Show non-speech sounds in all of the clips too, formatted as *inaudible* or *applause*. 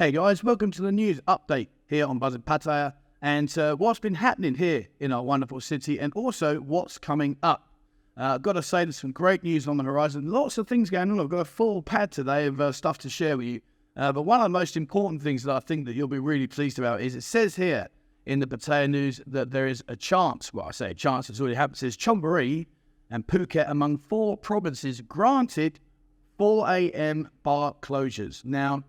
Hey guys, welcome to the news update here on Buzzin Pattaya and uh, what's been happening here in our wonderful city and also what's coming up. Uh, I've got to say, there's some great news on the horizon. Lots of things going on. I've got a full pad today of uh, stuff to share with you. Uh, but one of the most important things that I think that you'll be really pleased about is it says here in the Pattaya News that there is a chance, well, I say a chance, it's already happened, it says Chonburi and Phuket among four provinces granted 4 a.m. bar closures. Now,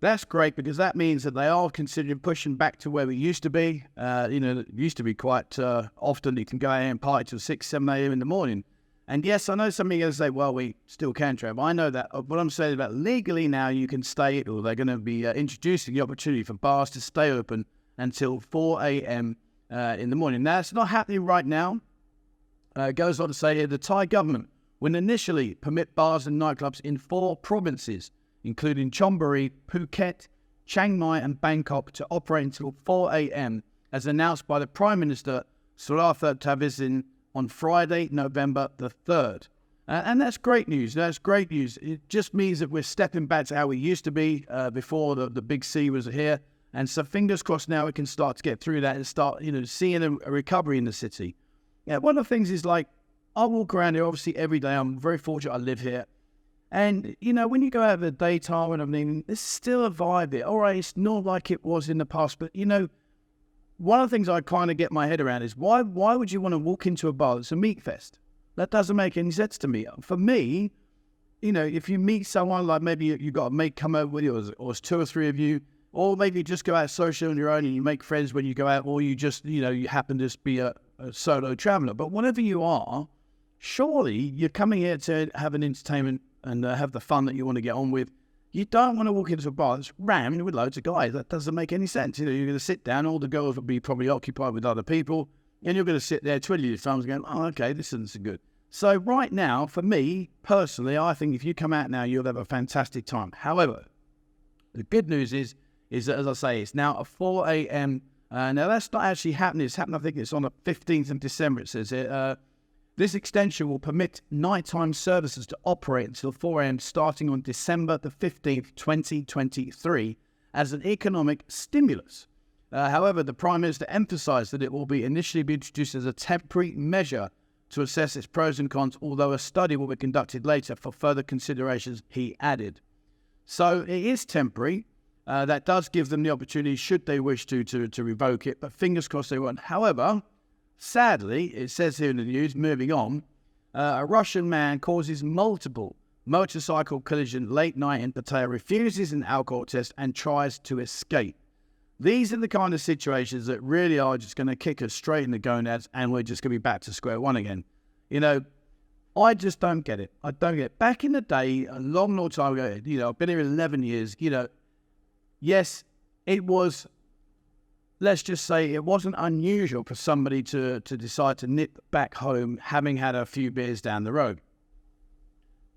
that's great because that means that they are considering pushing back to where we used to be. Uh, you know, it used to be quite uh, often you can go out and party till 6, 7 a.m. in the morning. And yes, I know some to say, well, we still can travel. I know that. What I'm saying about legally now, you can stay, or they're going to be uh, introducing the opportunity for bars to stay open until 4 a.m. Uh, in the morning. Now, it's not happening right now. Uh, it goes on to say here the Thai government will initially permit bars and nightclubs in four provinces including Chonburi, Phuket, Chiang Mai, and Bangkok, to operate until 4 a.m., as announced by the Prime Minister Srettha Thavisin on Friday, November the 3rd. Uh, and that's great news. That's great news. It just means that we're stepping back to how we used to be uh, before the, the big C was here. And so fingers crossed now we can start to get through that and start, you know, seeing a, a recovery in the city. Yeah, one of the things is like I walk around here obviously every day. I'm very fortunate I live here. And, you know, when you go out of the daytime and I mean, there's still a vibe here. All right, it's not like it was in the past, but, you know, one of the things I kind of get my head around is why why would you want to walk into a bar that's a meat fest? That doesn't make any sense to me. For me, you know, if you meet someone like maybe you, have got a mate come over with you, or, or it's two or three of you, or maybe you just go out social on your own and you make friends when you go out, or you just, you know, you happen to be a, a solo traveler. But whatever you are, surely you're coming here to have an entertainment and uh, have the fun that you want to get on with. You don't want to walk into a bar that's rammed with loads of guys. That doesn't make any sense. You know, you're going to sit down, all the girls will be probably occupied with other people, and you're going to sit there twiddling your thumbs going, oh, okay, this isn't so good. So right now, for me personally, I think if you come out now, you'll have a fantastic time. However, the good news is, is that as I say, it's now at 4 a.m. Uh, now that's not actually happening. It's happening. I think it's on the 15th of December. It says it. Uh, this extension will permit nighttime services to operate until 4 a.m. starting on December the 15th, 2023, as an economic stimulus. Uh, however, the Prime Minister emphasised that it will be initially be introduced as a temporary measure to assess its pros and cons, although a study will be conducted later for further considerations, he added. So it is temporary. Uh, that does give them the opportunity, should they wish to, to, to revoke it, but fingers crossed they won't. However, Sadly, it says here in the news, moving on, uh, a Russian man causes multiple motorcycle collision late night in Pattaya, refuses an alcohol test and tries to escape. These are the kind of situations that really are just going to kick us straight in the gonads and we're just going to be back to square one again. You know, I just don't get it. I don't get it. Back in the day, a long, long time ago, you know, I've been here 11 years, you know, yes, it was let's just say it wasn't unusual for somebody to, to decide to nip back home having had a few beers down the road.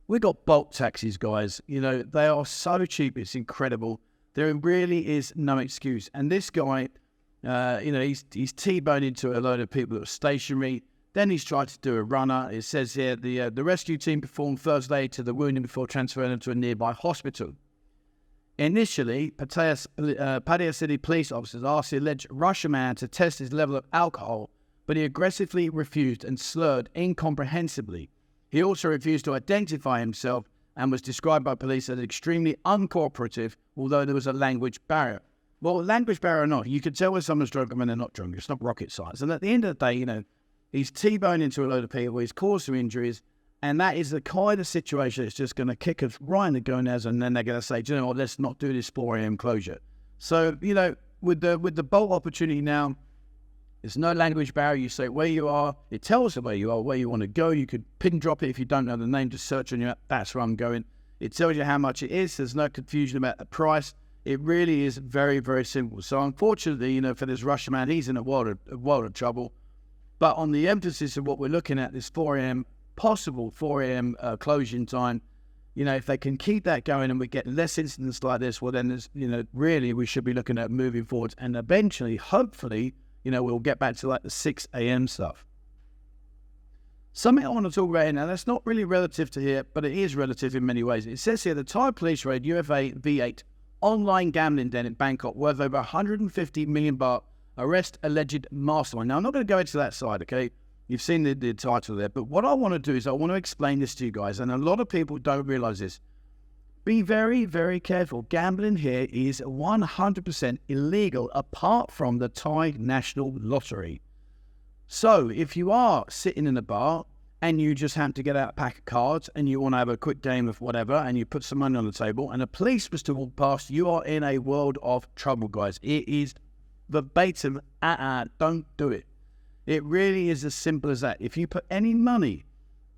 We got Bolt taxis, guys. You know, they are so cheap, it's incredible. There really is no excuse. And this guy, uh, you know, he's, he's T-boned into a load of people that are stationary. Then he's tried to do a runner. It says here the, uh, the rescue team performed first aid to the wounded before transferring them to a nearby hospital. Initially, Pattaya, uh, City police officers asked the alleged Russian man to test his level of alcohol, but he aggressively refused and slurred incomprehensibly. He also refused to identify himself and was described by police as extremely uncooperative, although there was a language barrier. Well, language barrier or not, you can tell when someone's drunk and when they're not drunk. It's not rocket science. And at the end of the day, you know, he's T-boned into a load of people, he's caused some injuries, and that is the kind of situation that's just going to kick us right in the gonads, and then they're going to say, Do you know what, let's not do this 4 a.m. closure. So, you know, with the with the bolt opportunity now, there's no language barrier. You say where you are, it tells you where you are, where you want to go. You could pin drop it if you don't know the name, just search on your app, that's where I'm going. It tells you how much it is. There's no confusion about the price. It really is very, very simple. So unfortunately, you know, for this Russian man, he's in a world of, a world of trouble. But on the emphasis of what we're looking at, this 4 a.m possible 4 a.m. Uh, closing time. You know, if they can keep that going and we get less incidents like this, well, then there's, you know, really we should be looking at moving forward. And eventually, hopefully, you know, we'll get back to like the 6 a.m. stuff. Something I want to talk about here now, that's not really relative to here, but it is relative in many ways. It says here the Thai police raid UFA V8 online gambling den in Bangkok worth over 150 million baht. Arrest alleged mastermind. Now, I'm not going to go into that side, okay? You've seen the, the title there. But what I want to do is I want to explain this to you guys. And a lot of people don't realize this. Be very, very careful. Gambling here is 100% illegal apart from the Thai National Lottery. So if you are sitting in a bar and you just happen to get out a pack of cards and you want to have a quick game of whatever and you put some money on the table and a police was to walk past, you are in a world of trouble, guys. It is verbatim, uh-uh, don't do it. It really is as simple as that. If you put any money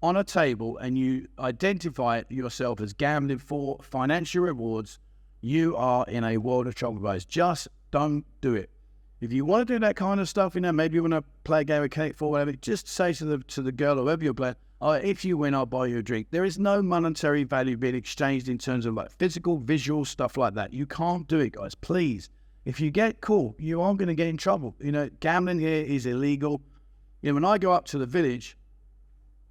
on a table and you identify yourself as gambling for financial rewards, you are in a world of trouble, guys. Just don't do it. If you want to do that kind of stuff, you know, maybe you want to play a game of cake for whatever, just say to the to the girl or whoever you're playing, oh, if you win, I'll buy you a drink. There is no monetary value being exchanged in terms of like physical, visual stuff like that. You can't do it, guys. Please. If you get caught, you are going to get in trouble. You know, gambling here is illegal. You know, when I go up to the village,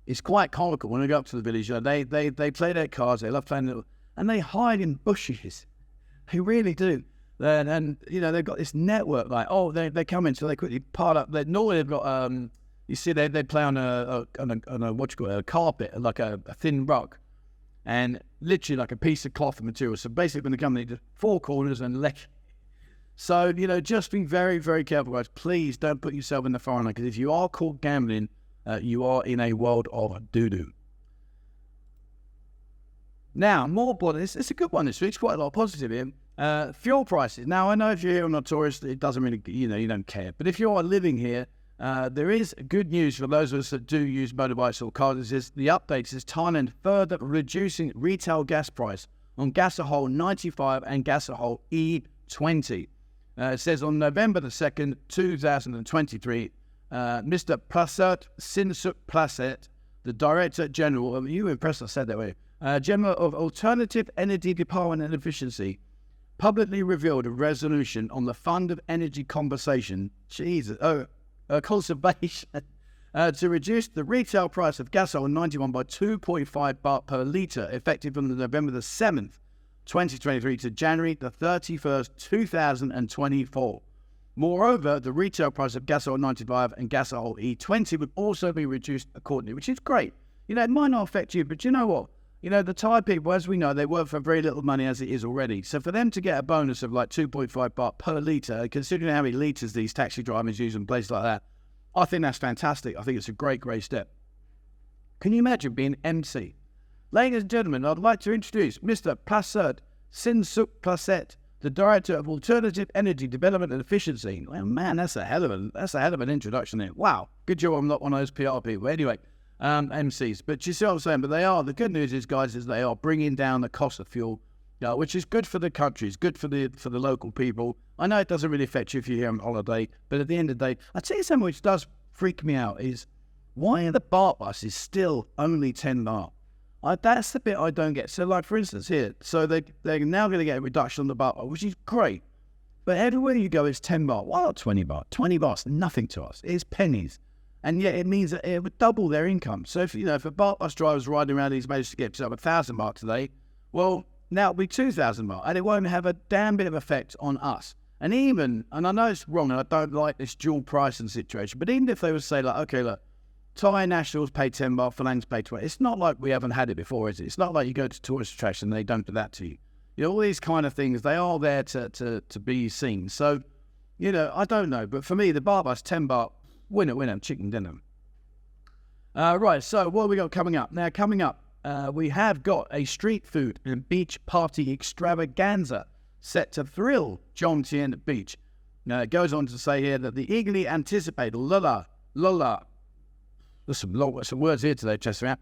it's quite comical. When I go up to the village, you know, they they they play their cards. They love playing, and they hide in bushes. They really do. And, and you know they've got this network like oh they they come in so they quickly part up. They normally they've got um you see they they play on a, a on a, on a what you call it, a carpet like a, a, thin rug, and literally like a piece of cloth material. So basically when they come in, four corners and leg. So you know just be very very careful guys. Please don't put yourself in the fire line. because if you are caught gambling, uh, you are in a world of doo doo. Now, more but it's, a good one this week. It's quite a lot of positive here. Uh, fuel prices. Now, I know if you're here on a tourist, it doesn't really, you know, you don't care. But if you are living here, uh, there is good news for those of us that do use motorbikes or cars. Is the update is Thailand further reducing retail gas price on Gasohol 95 and Gasohol E20. Uh, it says on November the 2nd, 2023, uh, Mr. Prasert Sinsuk Plaset, the Director General, of, you impressed I said that way, uh, General of Alternative Energy Department and Efficiency, publicly revealed a resolution on the Fund of Energy Conservation, Jesus, oh, conservation, *laughs* uh, to reduce the retail price of gasoline 91 by 2.5 baht per litre, effective from November the 7th, 2023 to January the 31st, 2024. Moreover, the retail price of Gasohol 95 and Gasohol E20 would also be reduced accordingly, which is great. You know, it might not affect you, but you know what? You know, the Thai people, as we know, they work for very little money as it is already. So for them to get a bonus of like 2.5 baht per litre, considering how many litres these taxi drivers use in places like that, I think that's fantastic. I think it's a great, great step. Can you imagine being MC? Ladies and gentlemen, I'd like to introduce Mr. Prasad Sinsuk Plaset, the Director of Alternative Energy Development and Efficiency. Well, man, that's a hell of a that's a hell of an introduction there. Wow, good job I'm not one of those PR people. Anyway, um, MCs. But you see what I'm saying? But they are. The good news is, guys, is they are bringing down the cost of fuel, uh, which is good for the country. It's good for the for the local people. I know it doesn't really affect you if you're here on holiday, but at the end of the day, I'd say something which does freak me out is why are the baht buses still only 10 baht? I, that's the bit I don't get. So, like for instance, here, so they they're now going to get a reduction on the bar, which is great. But everywhere you go, it's 10 baht. Why not 20 baht? 20 baht's nothing to us. It's pennies and yet it means that it would double their income. So if you know if a baht bus driver's riding around, he's managed to get himself a thousand baht today. Well, now it'll be two thousand baht, and it won't have a damn bit of effect on us. And even, and I know it's wrong, and I don't like this dual pricing situation, but even if they would say like, okay, look, Thai nationals pay ten baht, Farangs pay twenty. It's not like we haven't had it before, is it? It's not like you go to tourist attraction and they don't do that to you. You know, all these kind of things, they are there to to to be seen. So, you know, I don't know, but for me, the baht bus ten baht winner, winner, chicken dinner. Uh, right, so what have we got coming up? Now, coming up, uh, we have got a street food and beach party extravaganza set to thrill Jomtien Beach. Now, it goes on to say here that the eagerly anticipated Lula, Lula, there's some, long, some words here today, Chester.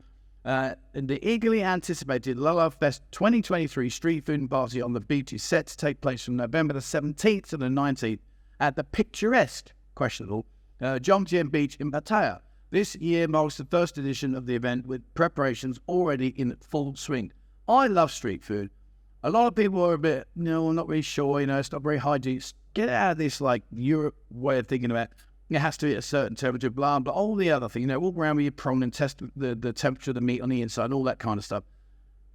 Uh, the eagerly anticipated Lula Fest 2023 street food and party on the beach is set to take place from November the 17th to the 19th at the picturesque, questionable, uh, Jomtien Beach in Pattaya. This year marks the first edition of the event with preparations already in full swing. I love street food. A lot of people are a bit, you know, not really sure, you know, it's not very hygienic. Get out of this like Europe way of thinking about it has to be a certain temperature, blah, blah, all the other thing, you know, walk around with your prawn and test the, the temperature of the meat on the inside, all that kind of stuff.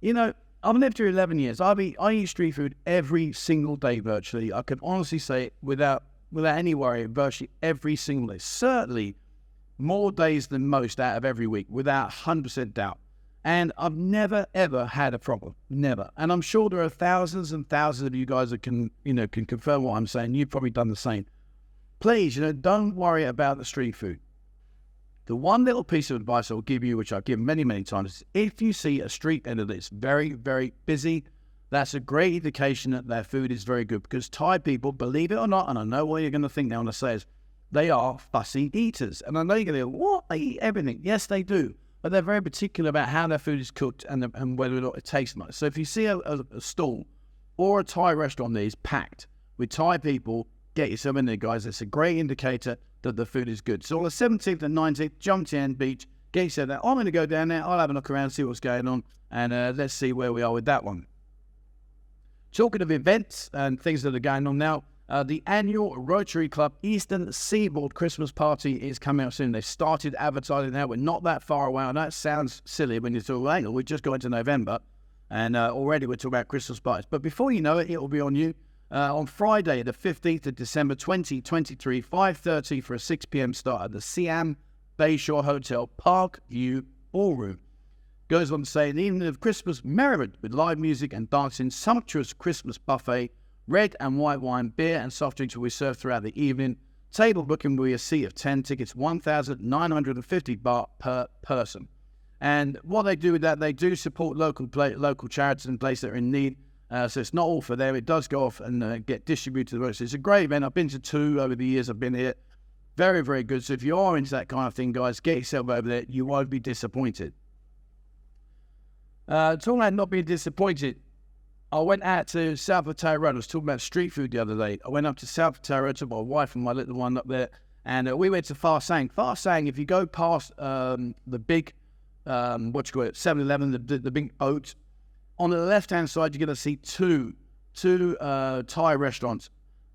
You know, I've lived here 11 years. I eat, I eat street food every single day virtually. I can honestly say without without any worry, virtually every single day. Certainly more days than most out of every week, without 100% doubt. And I've never ever had a problem, never. And I'm sure there are thousands and thousands of you guys that can, you know, can confirm what I'm saying. You've probably done the same. Please, you know, don't worry about the street food. The one little piece of advice I'll give you, which I've given many, many times, is if you see a street vendor that's very, very busy, that's a great indication that their food is very good. Because Thai people, believe it or not, and I know what you're going to think now when I say is, they are fussy eaters. And I know you're going to go, what? They eat everything. Yes, they do. But they're very particular about how their food is cooked and, and whether or not it tastes nice. So if you see a, a, a stall or a Thai restaurant that is packed with Thai people, get yourself in there, guys. It's a great indicator that the food is good. So on the 17th and 19th, Jomtien Beach, get yourself there. I'm going to go down there. I'll have a look around, see what's going on, and uh, let's see where we are with that one. Talking of events and things that are going on now, uh, the annual Rotary Club Eastern Seaboard Christmas Party is coming up soon. They've started advertising now. We're not that far away. And that sounds silly when you talk about it. We're just going to November, and uh, already we're talking about Christmas parties. But before you know it, it will be on you. Uh, on Friday, the 15th of December 2023, 5.30 for a 6 p.m. start at the Siam Bayshore Hotel Park View Ballroom. Goes on to say, an evening of Christmas merriment with live music and dancing, sumptuous Christmas buffet, red and white wine, beer and soft drinks will be served throughout the evening. Table booking will be a seat of 10 tickets, 1,950 baht per person. And what they do with that, they do support local local charities and places that are in need. Uh, so it's not all for them. It does go off and uh, get distributed to the rest. It's a great event. I've been to two over the years I've been here. Very, very good. So if you are into that kind of thing, guys, get yourself over there. You won't be disappointed. Uh, talking about not being disappointed, I went out to South Pattaya Road. I was talking about street food the other day. I went up to South Pattaya Road, to my wife and my little one up there, and uh, we went to Fa Sang. Fa Sang, if you go past um, the big, um, what you call it, 7 Eleven, the, the, big boat, on the left hand side, you're going to see two two uh, Thai restaurants.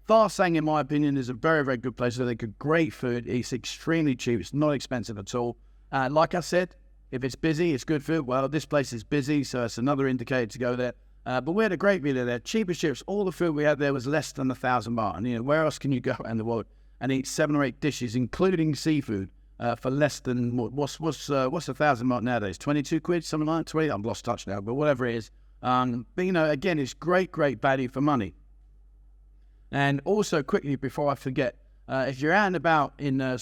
Fa Sang, in my opinion, is a very, very good place. They cook great food. It's extremely cheap. It's not expensive at all. Uh, like I said, if it's busy, it's good food. Well, this place is busy, so it's another indicator to go there. Uh, but we had a great meal there. Cheaper chips. All the food we had there was less than a thousand baht. And you know, where else can you go *laughs* around the world and eat seven or eight dishes, including seafood, uh, for less than what's what's uh, what's a thousand mark nowadays? Twenty two quid, something like twenty. I'm lost touch now, but whatever it is. Um, but you know, again, it's great, great value for money. And also, quickly before I forget, uh, if you're out and about in uh,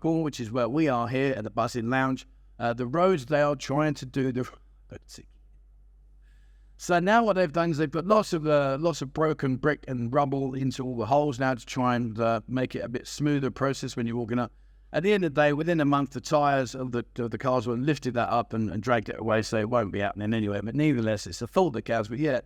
Pool, which is where we are here at the Buzzing Lounge, uh, the roads they are trying to do the. *laughs* So now what they've done is they've put lots of uh, lots of broken brick and rubble into all the holes now to try and uh, make it a bit smoother process when you're walking up. At the end of the day, within a month, the tyres of the of the cars were lifted that up and, and, dragged it away, so it won't be happening anyway. But nevertheless, it's a thought that counts. But yeah,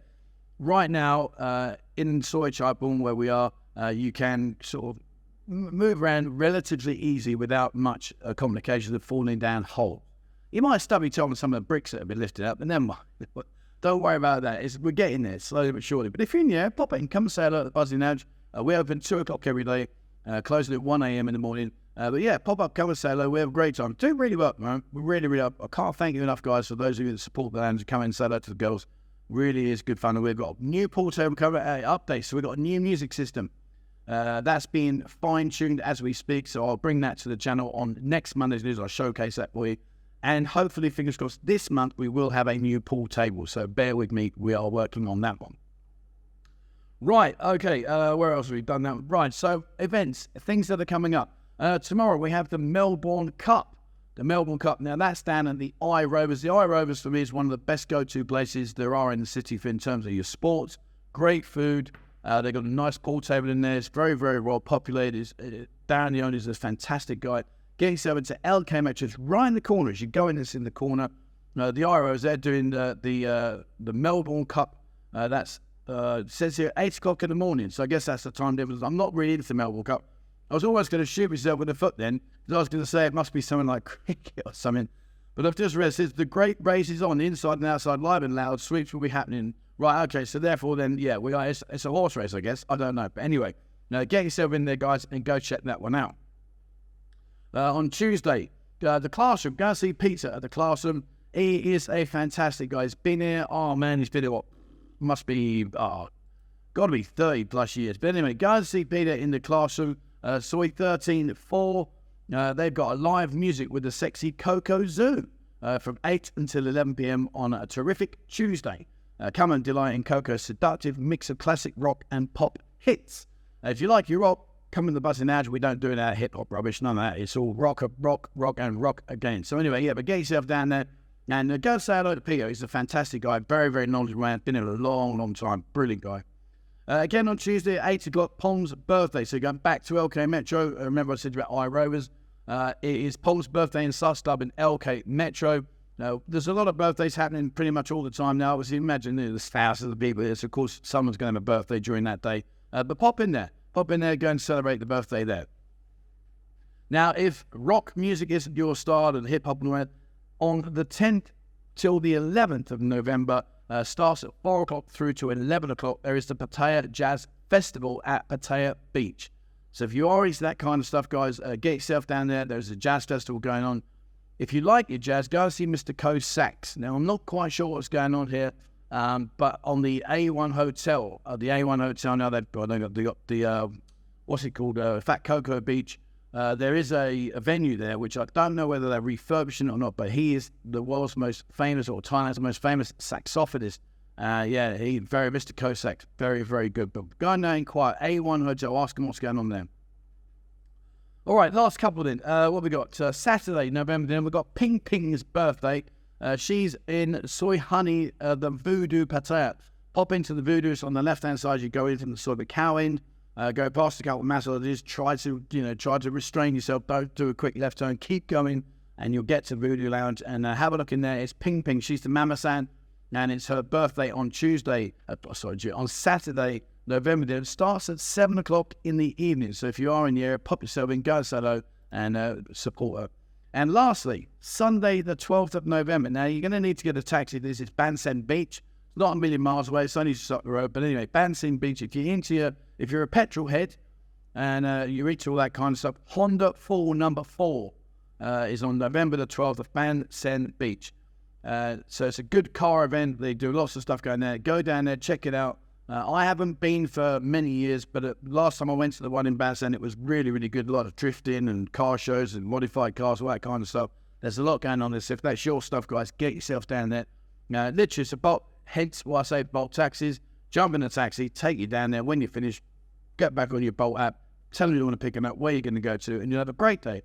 right now uh, in Pool, where we are, uh, you can sort of move around relatively easy without much uh, complications of falling down hole. You might stub your toe on some of the bricks that have been lifted up, and then *laughs* don't worry about that. It's, we're getting there slowly but surely. But if you're in there, pop in, come and say hello at the Buzzing Lounge. Uh, we open 2 o'clock every day, uh, closing at 1 a.m. in the morning. Uh, but yeah, pop up, come and say hello. We have a great time. Do really well, man. We really, really up. I can't thank you enough, guys, for those of you that support the lounge and come and say hello to the girls. Really is good fun. And we've got new pool table cover uh, update. So we've got a new music system. Uh, that's been fine tuned as we speak. So I'll bring that to the channel on next Monday's news. I'll showcase that for you. And hopefully, fingers crossed, this month we will have a new pool table. So bear with me, we are working on that one. Right, okay, uh, where else have we done that? Right, so events, things that are coming up. Uh, tomorrow we have the Melbourne Cup. The Melbourne Cup. Now that's down at the I Rovers. The I Rovers for me is one of the best go-to places there are in the city in terms of your sports. Great food. Uh, they've got a nice pool table in there. It's very, very well populated. Uh, Darren, the owner, is a fantastic guy. Get yourself into LK Metro. It's right in the corner. As you go in this in the corner, uh, the Iros, they're doing the the, uh, the Melbourne Cup. Uh, that's uh, says here eight o'clock in the morning. So I guess that's the time difference. I'm not really into the Melbourne Cup. I was almost going to shoot myself with a foot then, because I was going to say it must be something like *laughs* cricket or something. But I've just read says the great races on the inside and outside, live and loud. Sweeps will be happening. Right, okay. So therefore, then yeah, we are. It's, it's a horse race, I guess. I don't know, but anyway, now get yourself in there, guys, and go check that one out uh, on Tuesday. Uh, the classroom, go see Peter at the classroom. He is a fantastic guy. He's been here. Oh man, he's been here. What must be? Oh, got to be thirty plus years. But anyway, go and see Peter in the classroom. Uh, Soi thirteen four. Uh, they've got a live music with the sexy Coco Zoo uh, from 8 until 11 p.m. on a terrific Tuesday. Uh, come and delight in Coco's seductive mix of classic rock and pop hits. Uh, if you like your rock, come in the buzzing edge. We don't do that hip hop rubbish, none of that. It's all rock, rock, rock, and rock again. So anyway, yeah, but get yourself down there and uh, go say hello to Peter. He's a fantastic guy, very, very knowledgeable man. Been here a long, long time. Brilliant guy. Uh, again on Tuesday at 8 o'clock, Pom's birthday. So going back to LK Metro. Uh, remember I said about iRovers. Uh, it is Pom's birthday in Susdub in LK Metro. Now, there's a lot of birthdays happening pretty much all the time now. Obviously, imagine there's thousands of people here. So, of course, someone's going to have a birthday during that day. Uh, but pop in there. Pop in there, go and celebrate the birthday there. Now, if rock music isn't your style and hip hop on the 10th till the 11th of November, uh, starts at 4 o'clock through to 11 o'clock, there is the Pattaya Jazz Festival at Pattaya Beach. So if you are into that kind of stuff, guys, uh, get yourself down there. There's a jazz festival going on. If you like your jazz, go see Mr. Co Sax. Now, I'm not quite sure what's going on here, um, but on the A1 Hotel, uh, the A1 Hotel now they've got, they've got the, uh, what's it called, uh, Fat Cocoa Beach. Uh, there is a, a, venue there, which I don't know whether they're refurbishing or not, but he is the world's most famous, or Thailand's most famous saxophonist. Uh, yeah, he very Mr. Cossack, very very good. But go and inquire A1 Hotel, ask him what's going on there. All right, last couple then. Uh, what we got? Uh, Saturday, November. Then we got Ping Ping's birthday. Uh, she's in Soi Honey, uh, the Voodoo Pattaya. Pop into the Voodoo's on the left hand side. You go in from the the cow end. Uh, go past a couple of massages, try to, you know, try to restrain yourself. Don't do a quick left turn. Keep going, and you'll get to Voodoo Lounge. And uh, have a look in there. It's Ping Ping. She's the Mama San, and it's her birthday on Tuesday. Uh, sorry, on Saturday, November. It starts at seven o'clock in the evening. So if you are in the area, pop yourself in, go solo, and uh, support her. And lastly, Sunday, the 12th of November. Now, you're going to need to get a taxi. This is Bang Saen Beach. It's not a million miles away. It's only just up the road. But anyway, Ban Beach. If you're into your, if you're a petrol head and uh, you reach all that kind of stuff, Honda Fall number four uh, is on November the 12th of Ban Beach. Uh, so it's a good car event. They do lots of stuff going there. Go down there, check it out. Uh, I haven't been for many years, but uh, last time I went to the one in Ban it was really, really good. A lot of drifting and car shows and modified cars, all that kind of stuff. There's a lot going on this. If that's your stuff, guys, get yourself down there. Literally, it's about Hence why I say Bolt taxis. Jump in a taxi, take you down there. When you finish, get back on your Bolt app, tell them you want to pick them up, where you're going to go to, and you'll have a great day.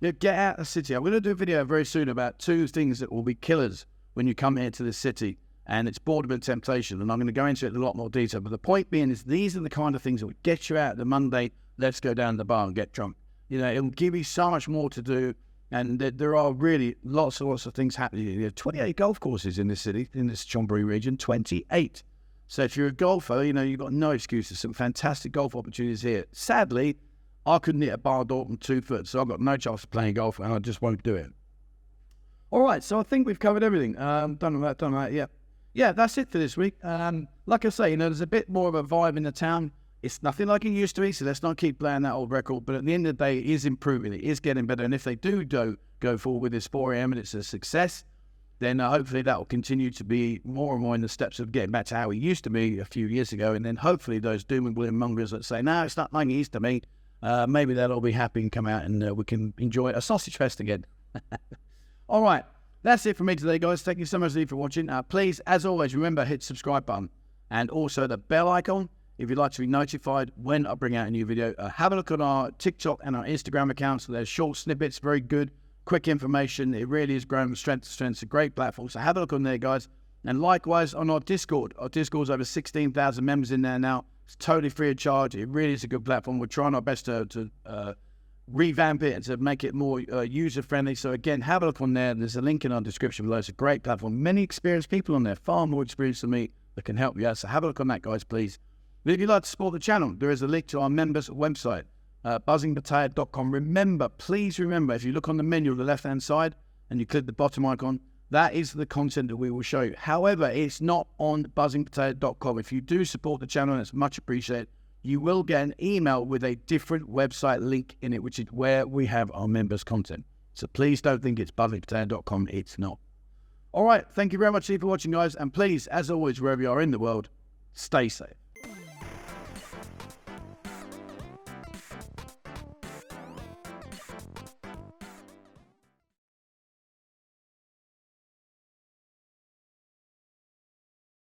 You get out of the city. I'm going to do a video very soon about two things that will be killers when you come here to the city, and it's boredom and temptation. And I'm going to go into it in a lot more detail. But the point being is these are the kind of things that will get you out the Monday, let's go down the bar and get drunk. You know, it'll give you so much more to do and there are really lots and lots of things happening. There are 28 golf courses in this city, in this Chonburi region, 28. So if you're a golfer, you know, you've got no excuses. Some fantastic golf opportunities here. Sadly, I couldn't hit a bar door from two foot, so I've got no chance of playing golf, and I just won't do it. All right, so I think we've covered everything. Um, done that, done that, yeah. Yeah, that's it for this week. Um, like I say, you know, there's a bit more of a vibe in the town. It's nothing like it used to be, so let's not keep playing that old record. But at the end of the day, it is improving. It is getting better. And if they do do go forward with this 4 a.m. and it's a success, then uh, hopefully that will continue to be more and more in the steps of getting back to how it used to be a few years ago. And then hopefully those doom and gloom mongers that say, no, it's not like it used to be, uh, maybe they'll all be happy and come out and uh, we can enjoy a sausage fest again. *laughs* all right. That's it for me today, guys. Thank you so much for watching. Uh, please, as always, remember hit subscribe button and also the bell icon if you'd like to be notified when I bring out a new video, uh, have a look at our TikTok and our Instagram accounts. There's short snippets, very good, quick information. It really is growing from strength to strength. It's a great platform. So have a look on there, guys. And likewise on our Discord. Our Discord's over 16,000 members in there now. It's totally free of charge. It really is a good platform. We're trying our best to, to uh, revamp it and to make it more uh, user friendly. So again, have a look on there. There's a link in our description below. It's a great platform. Many experienced people on there, far more experienced than me, that can help you out. So have a look on that, guys, please. If you'd like to support the channel, there is a link to our members website, uh, buzzingpattaya.com. Remember, please remember, if you look on the menu on the left hand side and you click the bottom icon, that is the content that we will show you. However, it's not on buzzingpattaya.com. If you do support the channel, and it's much appreciated, you will get an email with a different website link in it, which is where we have our members' content. So please don't think it's buzzingpattaya.com. It's not. All right. Thank you very much for watching, guys. And please, as always, wherever you are in the world, stay safe.